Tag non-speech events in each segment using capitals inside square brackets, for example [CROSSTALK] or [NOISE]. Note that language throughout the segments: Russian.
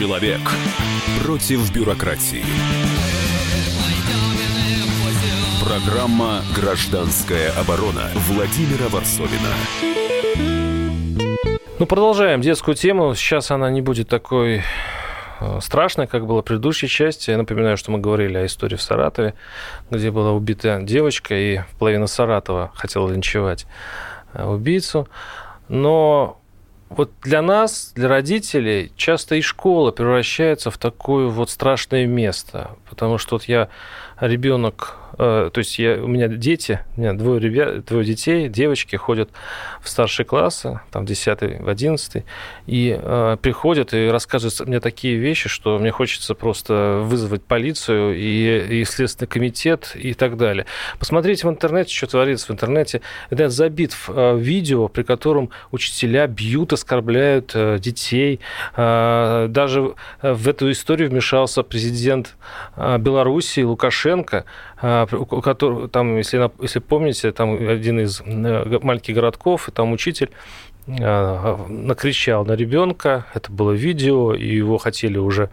Человек против бюрократии. Программа «Гражданская оборона» Владимира Варсовина. Ну, продолжаем детскую тему. Сейчас она не будет такой э, страшной, как было в предыдущей части. Я напоминаю, что мы говорили о истории в Саратове, где была убита девочка, и половина Саратова хотела линчевать э, убийцу. Но вот для нас, для родителей, часто и школа превращается в такое вот страшное место. Потому что вот я ребенок то есть я, у меня дети, у меня двое, ребят, двое детей, девочки ходят в старшие классы, там 10 в 11 и э, приходят и рассказывают мне такие вещи, что мне хочется просто вызвать полицию и, и Следственный комитет и так далее. Посмотрите в интернете, что творится в интернете. Это забит в э, видео, при котором учителя бьют, оскорбляют э, детей. Э, даже в эту историю вмешался президент э, Белоруссии Лукашенко, э, у которого, там, если, если помните, там один из э, маленьких городков, и там учитель э, накричал на ребенка, это было видео, и его хотели уже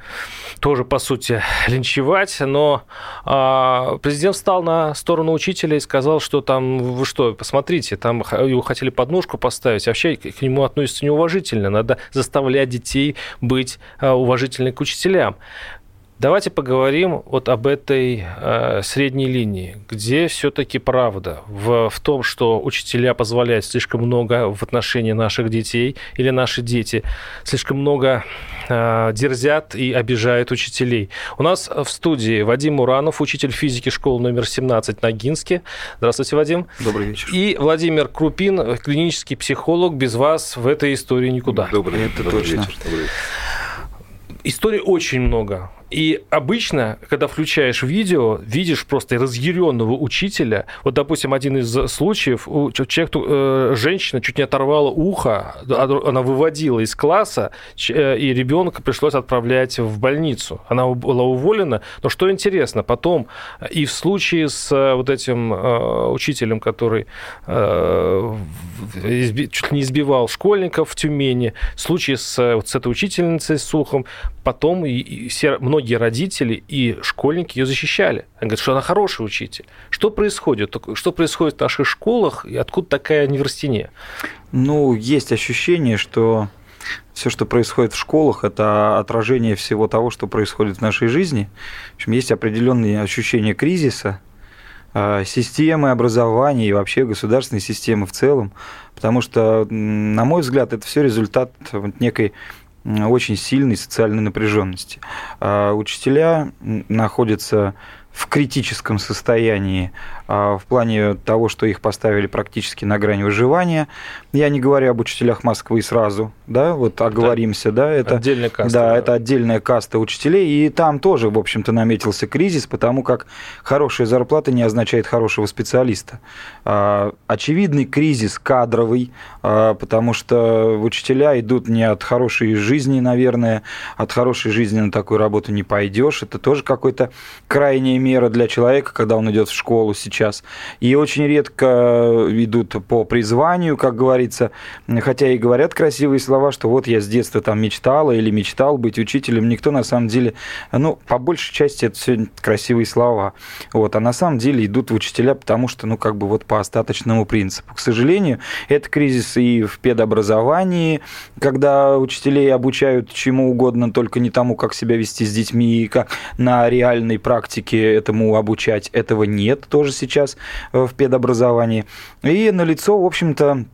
тоже, по сути, [LAUGHS] линчевать, но а, президент встал на сторону учителя и сказал, что там, вы что, посмотрите, там его хотели подножку поставить, вообще к нему относятся неуважительно, надо заставлять детей быть уважительными к учителям. Давайте поговорим вот об этой э, средней линии, где все-таки правда в, в том, что учителя позволяют слишком много в отношении наших детей или наши дети слишком много э, дерзят и обижают учителей. У нас в студии Вадим Уранов, учитель физики школы номер 17 на Гинске. Здравствуйте, Вадим. Добрый вечер. И Владимир Крупин, клинический психолог. Без вас в этой истории никуда. Добрый, Это добрый точно. вечер. Добрый вечер. Историй очень много. И обычно, когда включаешь видео, видишь просто разъяренного учителя. Вот, допустим, один из случаев, человек, э, женщина чуть не оторвала ухо, она выводила из класса, э, и ребенка пришлось отправлять в больницу. Она была уволена. Но что интересно, потом и в случае с э, вот этим учителем, который чуть не избивал школьников в Тюмени, в случае с, вот с этой учительницей с ухом, потом и, и все, многие родители и школьники ее защищали. Они говорят, что она хороший учитель. Что происходит? Что происходит в наших школах и откуда такая неврастения? Ну, есть ощущение, что все, что происходит в школах, это отражение всего того, что происходит в нашей жизни. В общем, есть определенные ощущения кризиса, а, системы образования и вообще государственной системы в целом, потому что, на мой взгляд, это все результат некой очень сильной социальной напряженности. А учителя находятся в критическом состоянии в плане того, что их поставили практически на грани выживания. Я не говорю об учителях Москвы сразу, да, вот оговоримся, да, это отдельная каста. Да, да, это отдельная каста учителей, и там тоже, в общем-то, наметился кризис, потому как хорошая зарплата не означает хорошего специалиста. А, очевидный кризис кадровый, потому что учителя идут не от хорошей жизни, наверное, от хорошей жизни на такую работу не пойдешь, это тоже какой-то крайний мера для человека, когда он идет в школу сейчас. И очень редко идут по призванию, как говорится, хотя и говорят красивые слова, что вот я с детства там мечтала или мечтал быть учителем. Никто на самом деле, ну, по большей части это все красивые слова. Вот, а на самом деле идут в учителя, потому что, ну, как бы вот по остаточному принципу. К сожалению, это кризис и в педобразовании, когда учителей обучают чему угодно, только не тому, как себя вести с детьми, и как на реальной практике этому обучать. Этого нет тоже сейчас э, в педобразовании. И налицо, в общем-то,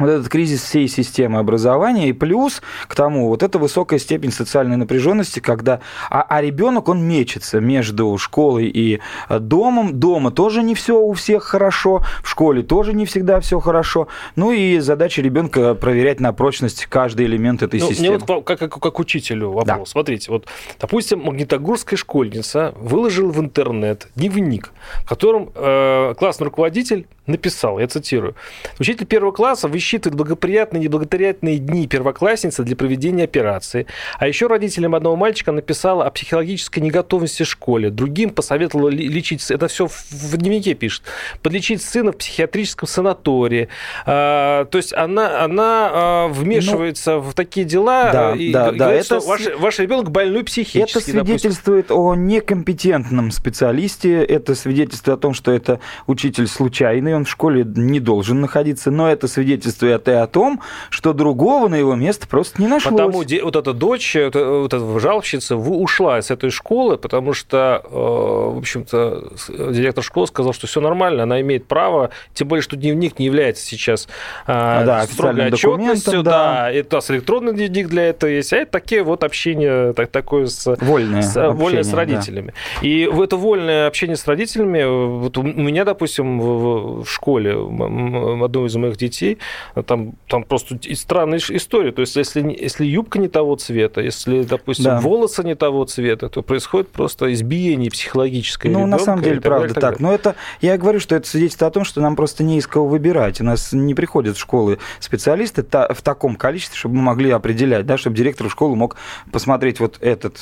вот этот кризис всей системы образования, и плюс к тому вот эта высокая степень социальной напряженности, когда а, а ребенок он мечется между школой и э, домом. Дома тоже не все у всех хорошо, в школе тоже не всегда все хорошо. Ну и задача ребенка проверять на прочность каждый элемент этой ну, системы. Мне вот как, как, как учителю вопрос. Да. Смотрите, вот, допустим, магнитогорская школьница выложила в интернет дневник, в котором э, классный руководитель написал, я цитирую, учитель первого класса высчитывает благоприятные и неблагоприятные дни первоклассницы для проведения операции, а еще родителям одного мальчика написала о психологической неготовности в школе, другим посоветовала лечить, это все в дневнике пишет, подлечить сына в психиатрическом санатории. А, то есть она, она а, вмешивается ну, в такие дела да, и да, говорит, да, это что ваш, ваш ребенок больной психически. Это свидетельствует допустим. о некомпетентном специалисте, это свидетельствует о том, что это учитель случайный, он в школе не должен находиться, но это свидетельствует и о том, что другого на его место просто не нашлось. Потому вот эта дочь, вот эта жалобщица ушла из этой школы, потому что, э, в общем-то, директор школы сказал, что все нормально, она имеет право, тем более, что дневник не является сейчас а, да, строгой отчетностью, да. да, это с электронный дневник для этого есть, а это такие вот общение так, такое с, вольное, с, общение, вольное с родителями. Да. И в это вольное общение с родителями, вот у меня, допустим, в, в школе одного из моих детей, там, там просто странная история. То есть, если, если юбка не того цвета, если, допустим, да. волосы не того цвета, то происходит просто избиение психологическое. Ну, на самом деле, правда так. так. Но это, я говорю, что это свидетельствует о том, что нам просто не из кого выбирать. У нас не приходят в школы специалисты в таком количестве, чтобы мы могли определять, да, чтобы директор школы мог посмотреть вот этот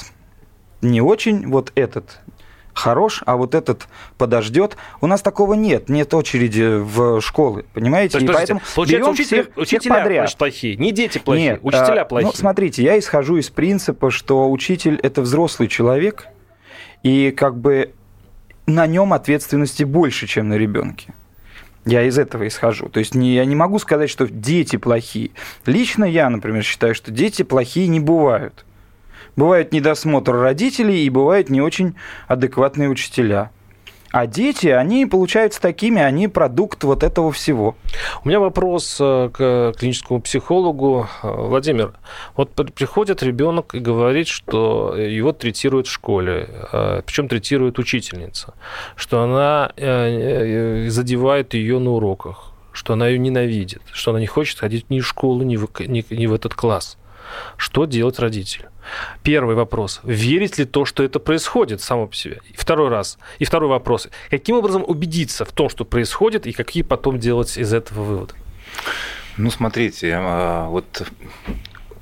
не очень, вот этот хорош, а вот этот подождет. У нас такого нет, нет очереди в школы, понимаете? То есть, и поэтому получается, учитель, всех, учителя всех подряд. Плохие, не дети плохие, нет, учителя а, плохие. Ну, смотрите, я исхожу из принципа, что учитель – это взрослый человек, и как бы на нем ответственности больше, чем на ребенке. Я из этого исхожу. То есть не, я не могу сказать, что дети плохие. Лично я, например, считаю, что дети плохие не бывают. Бывает недосмотр родителей и бывают не очень адекватные учителя. А дети, они получаются такими, они продукт вот этого всего. У меня вопрос э, к клиническому психологу. Э, Владимир, вот приходит ребенок и говорит, что его третируют в школе, э, причем третирует учительница, что она задевает ее на уроках, что она ее ненавидит, что она не хочет ходить ни в школу, ни в, ни, ни в этот класс. Что делать родителю? Первый вопрос. Верить ли то, что это происходит само по себе? И второй раз. И второй вопрос. Каким образом убедиться в том, что происходит, и какие потом делать из этого выводы? Ну, смотрите, а, вот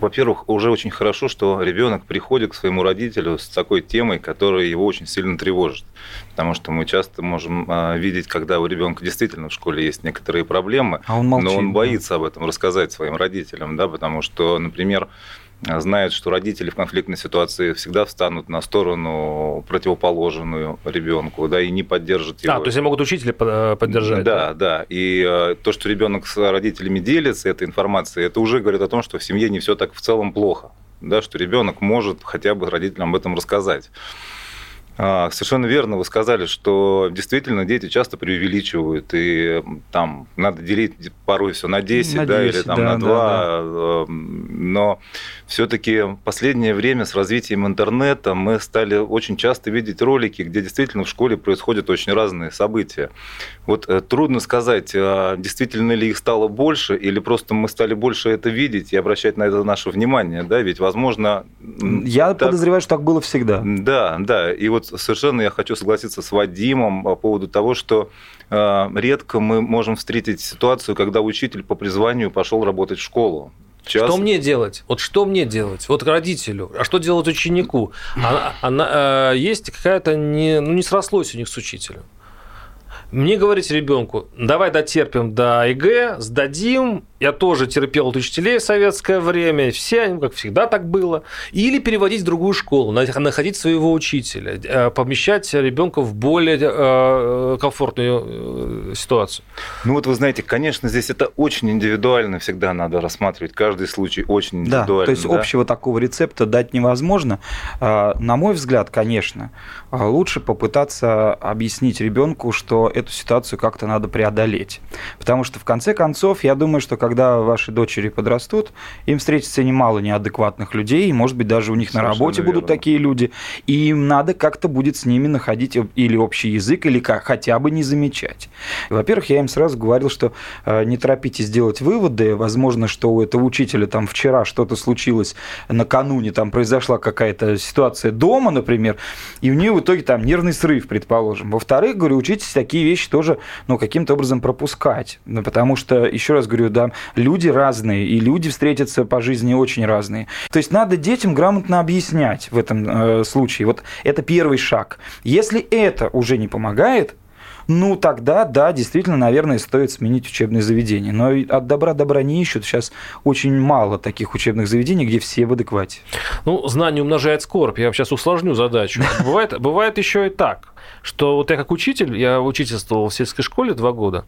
во-первых, уже очень хорошо, что ребенок приходит к своему родителю с такой темой, которая его очень сильно тревожит. Потому что мы часто можем а, видеть, когда у ребенка действительно в школе есть некоторые проблемы, а он молчит, но он боится да. об этом рассказать своим родителям, да, потому что, например, знают, что родители в конфликтной ситуации всегда встанут на сторону противоположную ребенку, да, и не поддержат его. А, то есть они могут учителя э, поддержать. Да, да. да. И э, то, что ребенок с родителями делится этой информацией, это уже говорит о том, что в семье не все так в целом плохо, да, что ребенок может хотя бы родителям об этом рассказать. А, совершенно верно вы сказали, что действительно дети часто преувеличивают, и там надо делить порой все на 10, на 10 да, или там да, на 2, да, да. но все-таки в последнее время с развитием интернета мы стали очень часто видеть ролики, где действительно в школе происходят очень разные события. Вот э, трудно сказать, а действительно ли их стало больше, или просто мы стали больше это видеть и обращать на это наше внимание, да, ведь, возможно... Я так... подозреваю, что так было всегда. Да, да, и вот совершенно я хочу согласиться с Вадимом по поводу того, что э, редко мы можем встретить ситуацию, когда учитель по призванию пошел работать в школу. Час. Что мне делать? Вот что мне делать? Вот родителю. А что делать ученику? Она, она, э, есть какая-то не, ну, не срослось у них с учителем. Мне говорить ребенку, давай дотерпим до ЕГЭ, сдадим, я тоже терпел от учителей в советское время, все, как всегда так было. Или переводить в другую школу, находить своего учителя, э, помещать ребенка в более э, комфортную э, ситуацию. Ну вот вы знаете, конечно, здесь это очень индивидуально всегда надо рассматривать. Каждый случай очень индивидуально. Да, то есть да? общего такого рецепта дать невозможно. А, на мой взгляд, конечно, а, лучше попытаться объяснить ребенку, что эту ситуацию как-то надо преодолеть. Потому что в конце концов, я думаю, что когда ваши дочери подрастут, им встретится немало неадекватных людей, и, может быть, даже у них Совершенно на работе верно. будут такие люди, и им надо как-то будет с ними находить или общий язык, или как, хотя бы не замечать. Во-первых, я им сразу говорил, что э, не торопитесь делать выводы, возможно, что у этого учителя там вчера что-то случилось, накануне там произошла какая-то ситуация дома, например, и у нее в итоге там нервный срыв, предположим. Во-вторых, говорю, учитесь такие вещи тоже, ну, каким-то образом пропускать. Ну, потому что, еще раз говорю, да, люди разные, и люди встретятся по жизни очень разные. То есть надо детям грамотно объяснять в этом э, случае. Вот это первый шаг. Если это уже не помогает, ну тогда, да, действительно, наверное, стоит сменить учебное заведение. Но от добра добра не ищут. Сейчас очень мало таких учебных заведений, где все в адеквате. Ну, знание умножает скорбь. Я сейчас усложню задачу. [LAUGHS] Бывает, бывает еще и так что вот я как учитель, я учительствовал в сельской школе два года,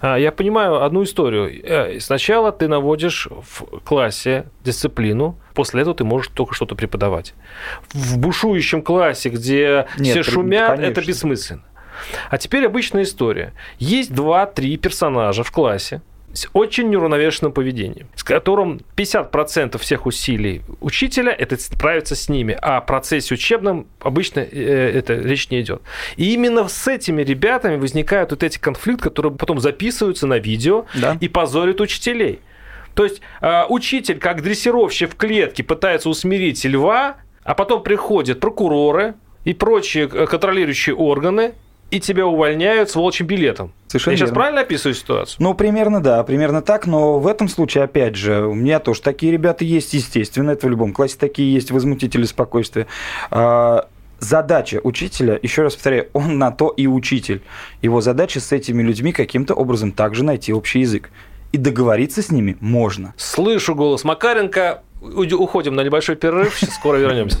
а, я понимаю одну историю. Э, сначала ты наводишь в классе дисциплину, после этого ты можешь только что-то преподавать. В бушующем классе, где Нет, все шумят, конечно. это бессмысленно. А теперь обычная история. Есть два-три персонажа в классе, с очень неуравновешенным поведением, с которым 50% всех усилий учителя – это справиться с ними, а о процессе учебном обычно э, это речь не идет. И именно с этими ребятами возникают вот эти конфликты, которые потом записываются на видео да. и позорят учителей. То есть э, учитель, как дрессировщик в клетке, пытается усмирить льва, а потом приходят прокуроры и прочие э, контролирующие органы и тебя увольняют с волчьим билетом. Совершенно Я верно. сейчас правильно описываю ситуацию? Ну, примерно да, примерно так, но в этом случае, опять же, у меня тоже такие ребята есть, естественно, это в любом классе такие есть возмутители спокойствия. А, задача учителя, еще раз повторяю, он на то и учитель. Его задача с этими людьми каким-то образом также найти общий язык. И договориться с ними можно. Слышу голос Макаренко. Уходим на небольшой перерыв, скоро вернемся.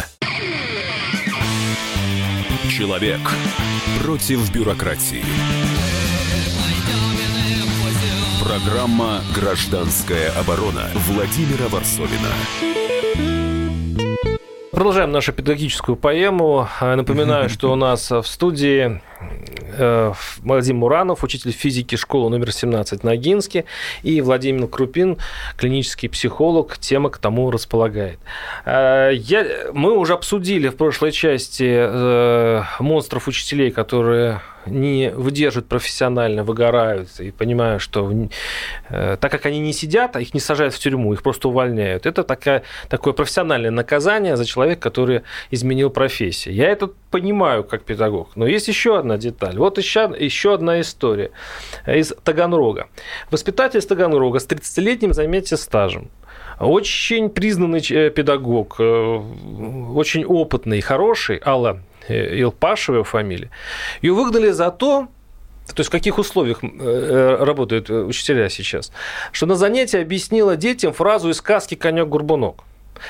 Человек против бюрократии. Программа «Гражданская оборона» Владимира Варсовина. Продолжаем нашу педагогическую поэму. Напоминаю, [LAUGHS] что у нас в студии Э, Владимир Муранов, учитель физики школы номер 17 на Гинске, и Владимир Крупин, клинический психолог, тема к тому располагает. Э, я, мы уже обсудили в прошлой части э, монстров учителей, которые не выдерживают профессионально, выгорают и понимаю, что э, так как они не сидят, а их не сажают в тюрьму, их просто увольняют. Это такая, такое профессиональное наказание за человека, который изменил профессию. Я это понимаю как педагог. Но есть еще одна деталь. Вот еще, еще одна история из Таганрога. Воспитатель из Таганрога с 30-летним, заметьте, стажем. Очень признанный э, педагог, э, очень опытный, хороший, Алла Э, Илпашева его фамилия, ее выгнали за то, то есть в каких условиях работают учителя сейчас, что на занятии объяснила детям фразу из сказки «Конек-горбунок».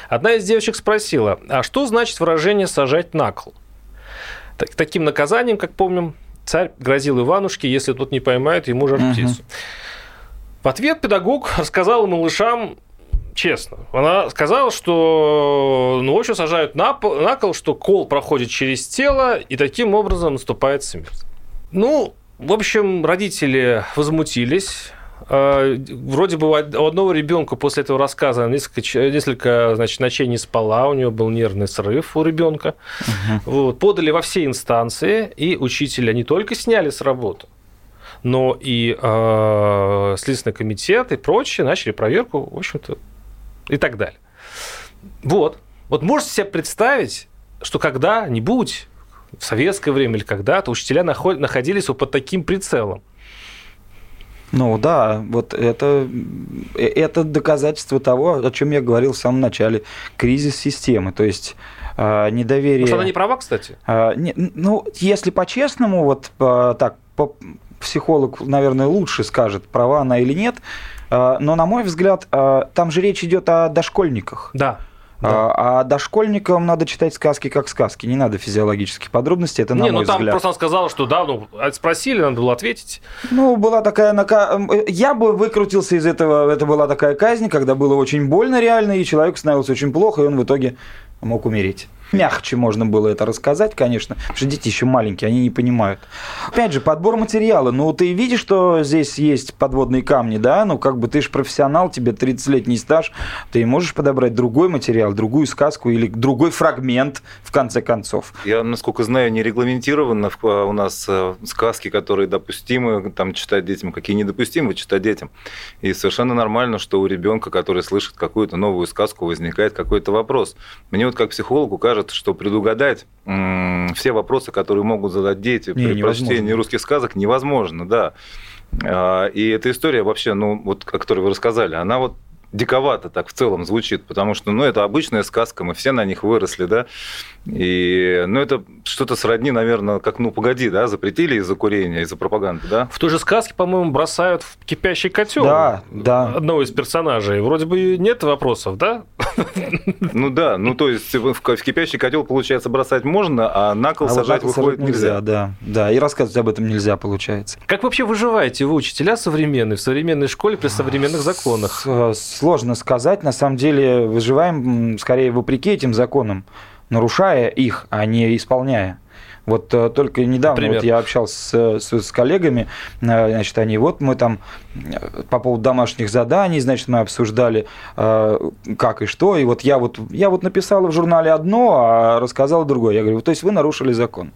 Одна из девочек спросила, а что значит выражение «сажать на кол»? Таким наказанием, как помним, царь грозил Иванушке, если тот не поймает ему жар птицу. Угу. В ответ педагог рассказал малышам честно. Она сказала, что ну, очень сажают на, на кол, что кол проходит через тело, и таким образом наступает смерть. Ну, в общем, родители возмутились. А, вроде бы у одного ребенка после этого рассказа несколько, несколько значит, ночей не спала, у нее был нервный срыв у ребенка. Угу. Вот, подали во все инстанции, и учителя не только сняли с работы, но и э, Следственный комитет и прочие начали проверку, в общем-то, и так далее. Вот. Вот можете себе представить, что когда-нибудь в советское время или когда-то учителя находились вот под таким прицелом. Ну да, вот это, э, это доказательство того, о чем я говорил в самом начале, кризис системы, то есть а, недоверие. Может, она не права, кстати? А, не, ну, если по-честному, вот по, так, по, психолог, наверное, лучше скажет, права она или нет, но, на мой взгляд, там же речь идет о дошкольниках. Да. Да. А, а дошкольникам надо читать сказки как сказки, не надо физиологических подробностей, это на не, мой ну там взгляд. просто он сказал, что да, ну спросили, надо было ответить. Ну, была такая... нака- Я бы выкрутился из этого, это была такая казнь, когда было очень больно реально, и человеку становилось очень плохо, и он в итоге мог умереть. Мягче можно было это рассказать, конечно, потому что дети еще маленькие, они не понимают. Опять же, подбор материала. Ну, ты видишь, что здесь есть подводные камни, да? Ну, как бы ты же профессионал, тебе 30-летний стаж, ты можешь подобрать другой материал, другую сказку или другой фрагмент, в конце концов. Я, насколько знаю, не регламентировано в- у нас э, сказки, которые допустимы там, читать детям, какие недопустимы читать детям. И совершенно нормально, что у ребенка, который слышит какую-то новую сказку, возникает какой-то вопрос. Мне вот как психологу кажется, что предугадать все вопросы, которые могут задать дети Не, при невозможно. прочтении русских сказок, невозможно, да. А, И эта история вообще, ну, вот, о которой вы рассказали, она вот диковато так в целом звучит, потому что, ну, это обычная сказка, мы все на них выросли, да, и, ну, это что-то сродни, наверное, как, ну, погоди, да, запретили из-за курения, из-за пропаганды, да, В той же сказке, по-моему, бросают в кипящий котел Да, да. одного из персонажей. Вроде бы нет вопросов, да? ну, да, ну, то есть в кипящий котел, получается, бросать можно, а на кол А вот сажать так выходит сажать нельзя. да. Да, и рассказывать об этом нельзя, получается. Как вообще выживаете вы, учителя современные, в современной школе при современных законах? С- э, Сложно сказать. На самом деле выживаем скорее вопреки этим законам, нарушая их, а не исполняя. Вот э, только недавно Например? вот я общался с, с- с коллегами, э, значит, они вот мы там э, по поводу домашних заданий, значит, мы обсуждали, э, как и что, и вот я вот я вот написал в журнале одно, а рассказал другое. Я говорю, то есть вы нарушили закон.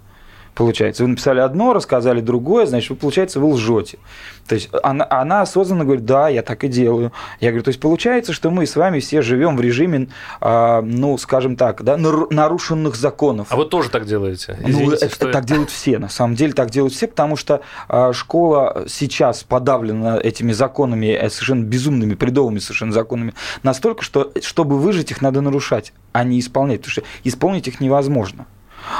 Получается, вы написали одно, рассказали другое, значит, вы, получается, вы лжете. То есть она, она осознанно говорит, да, я так и делаю. Я говорю, то есть получается, что мы с вами все живем в режиме, а, ну, скажем так, да, нар- нарушенных законов. А вы тоже так делаете? Ну, Извините, это что так делают все, на самом деле так делают все, потому что а, школа сейчас подавлена этими законами, э, совершенно безумными, бредовыми совершенно законами, настолько, что чтобы выжить, их надо нарушать, а не исполнять, потому что исполнить их невозможно.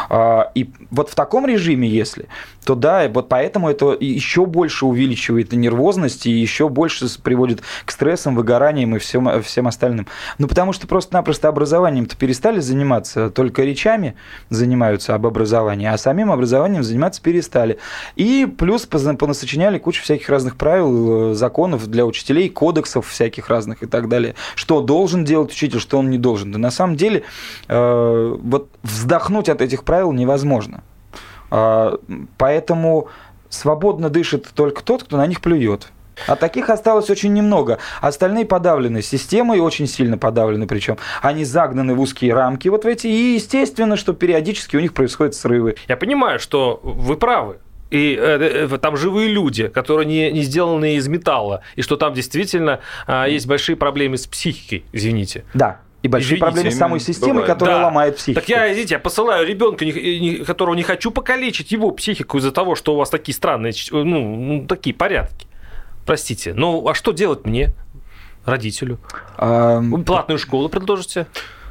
А, И вот в таком режиме, если, то да, и вот поэтому это еще больше увеличивает нервозность, и еще больше приводит к стрессам, выгораниям и всем, всем остальным. Ну, потому что просто-напросто образованием-то перестали заниматься, только речами занимаются об образовании, а самим образованием заниматься перестали. И плюс понасочиняли кучу всяких разных правил, э, законов для учителей, кодексов всяких разных и так далее. Что должен делать учитель, что он не должен. Да на самом деле э, вот вздохнуть от этих правил невозможно. А, Поэтому свободно дышит только тот, кто на них плюет. А таких осталось очень немного. Остальные подавлены системой, очень сильно подавлены причем. Они загнаны в узкие рамки вот в эти. И естественно, что периодически у них происходят срывы. Я понимаю, что вы правы. И э, э, там живые люди, которые не, не сделаны из металла, и что там действительно а, есть большие проблемы с психикой, извините. Да. И большие Извините, проблемы с самой системой, бывает. которая Да. ломает психику. Так я, извините, я посылаю ребенка, которого не хочу покалечить его психику из-за того, что у вас такие странные, ч- ну, ну, такие порядки. Простите. Ну, а что делать мне, родителю? А, Платную школу предложите?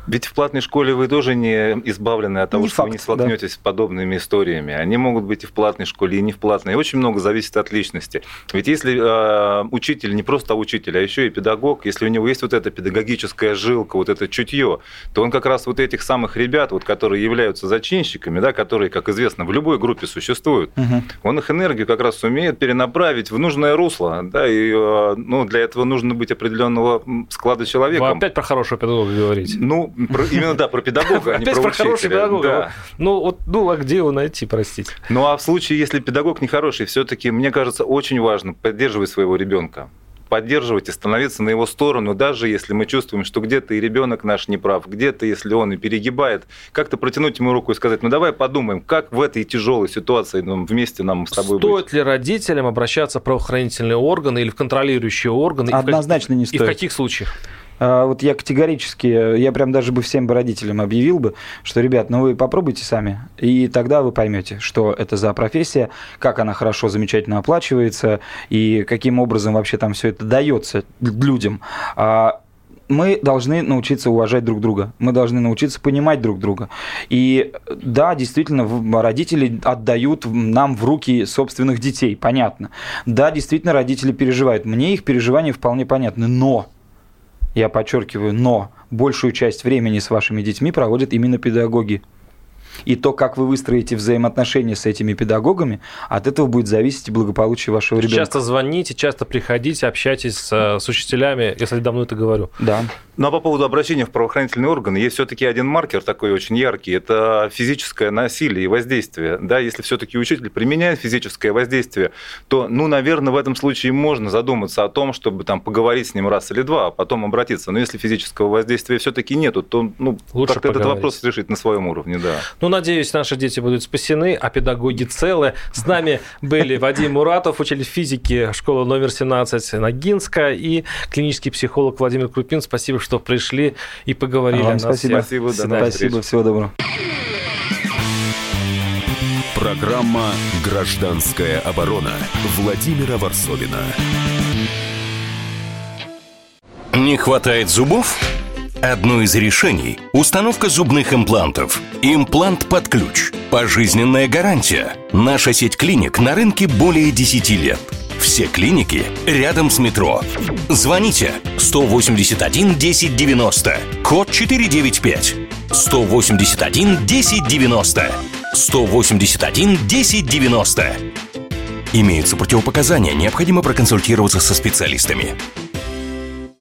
Ведь в платной школе вы тоже не избавлены от того, Не что вы факт, не столкнетесь с подобными историями. Они могут быть и в платной школе, и не в платной. И очень много зависит от личности. Ведь если э, учитель не просто учитель, а еще и педагог, если у него есть вот эта педагогическая жилка, вот это чутье, то он как раз вот этих самых ребят, вот, которые являются зачинщиками, да, которые, как известно, в любой группе существуют, мгм. он их энергию как раз умеет перенаправить в нужное русло. Да, и э, ну, для этого нужно быть определенного склада человека. Вы опять про хорошего педагога говорите. Ну, про- именно да, про педагога, а не про про хорошего учителя. педагога. Да. Ну, вот, ну, а где его найти, простите? Ну а в случае, если педагог нехороший, все-таки, мне кажется, очень важно поддерживать своего ребенка поддерживать и становиться на его сторону, даже если мы чувствуем, что где-то и ребенок наш не прав, где-то, если он и перегибает, как-то протянуть ему руку и сказать, ну давай подумаем, как в этой тяжелой ситуации ну, вместе нам с тобой Стоит быть. ли родителям обращаться в правоохранительные органы или в контролирующие органы? И в Однозначно не И в стоит. каких случаях? А, Вот я категорически, я прям даже бы всем бы родителям объявил бы, что, ребят, ну вы попробуйте сами, и тогда вы поймете, что это за профессия, как она хорошо, замечательно оплачивается, и каким образом вообще там все это дается людям. А мы должны научиться уважать друг друга, мы должны научиться понимать друг друга. И да, действительно, родители отдают нам в руки собственных детей, понятно. Да, действительно, родители переживают. Мне их переживания вполне понятны, но я подчеркиваю, но большую часть времени с вашими детьми проводят именно педагоги. И то, как вы выстроите взаимоотношения с этими педагогами, от этого будет зависеть благополучие вашего ребенка. Часто звоните, часто приходите, общайтесь с, с учителями, если давно это говорю. Да. Ну а по поводу обращения в правоохранительные органы, есть все-таки один маркер такой очень яркий, это физическое насилие и воздействие. Да, если все-таки учитель применяет физическое воздействие, то, ну, наверное, в этом случае можно задуматься о том, чтобы там поговорить с ним раз или два, а потом обратиться. Но если физического воздействия все-таки нету, то ну, Лучше как-то этот вопрос решить на своем уровне, да. Ну, надеюсь, наши дети будут спасены, а педагоги целы. С нами были Вадим Муратов, учитель физики школы номер 17 Ногинска и клинический психолог Владимир Крупин. Спасибо, что пришли и поговорили А вам о нас спасибо. всех. Спасибо, новых Спасибо, всего доброго. Программа «Гражданская оборона» Владимира Варсовина. Не хватает зубов? Одно из решений – установка зубных имплантов. Имплант под ключ. Пожизненная гарантия. Наша сеть клиник на рынке более 10 лет. Все клиники рядом с метро. Звоните 181 1090, код 495. 181 1090. 181 1090. Имеются противопоказания, необходимо проконсультироваться со специалистами.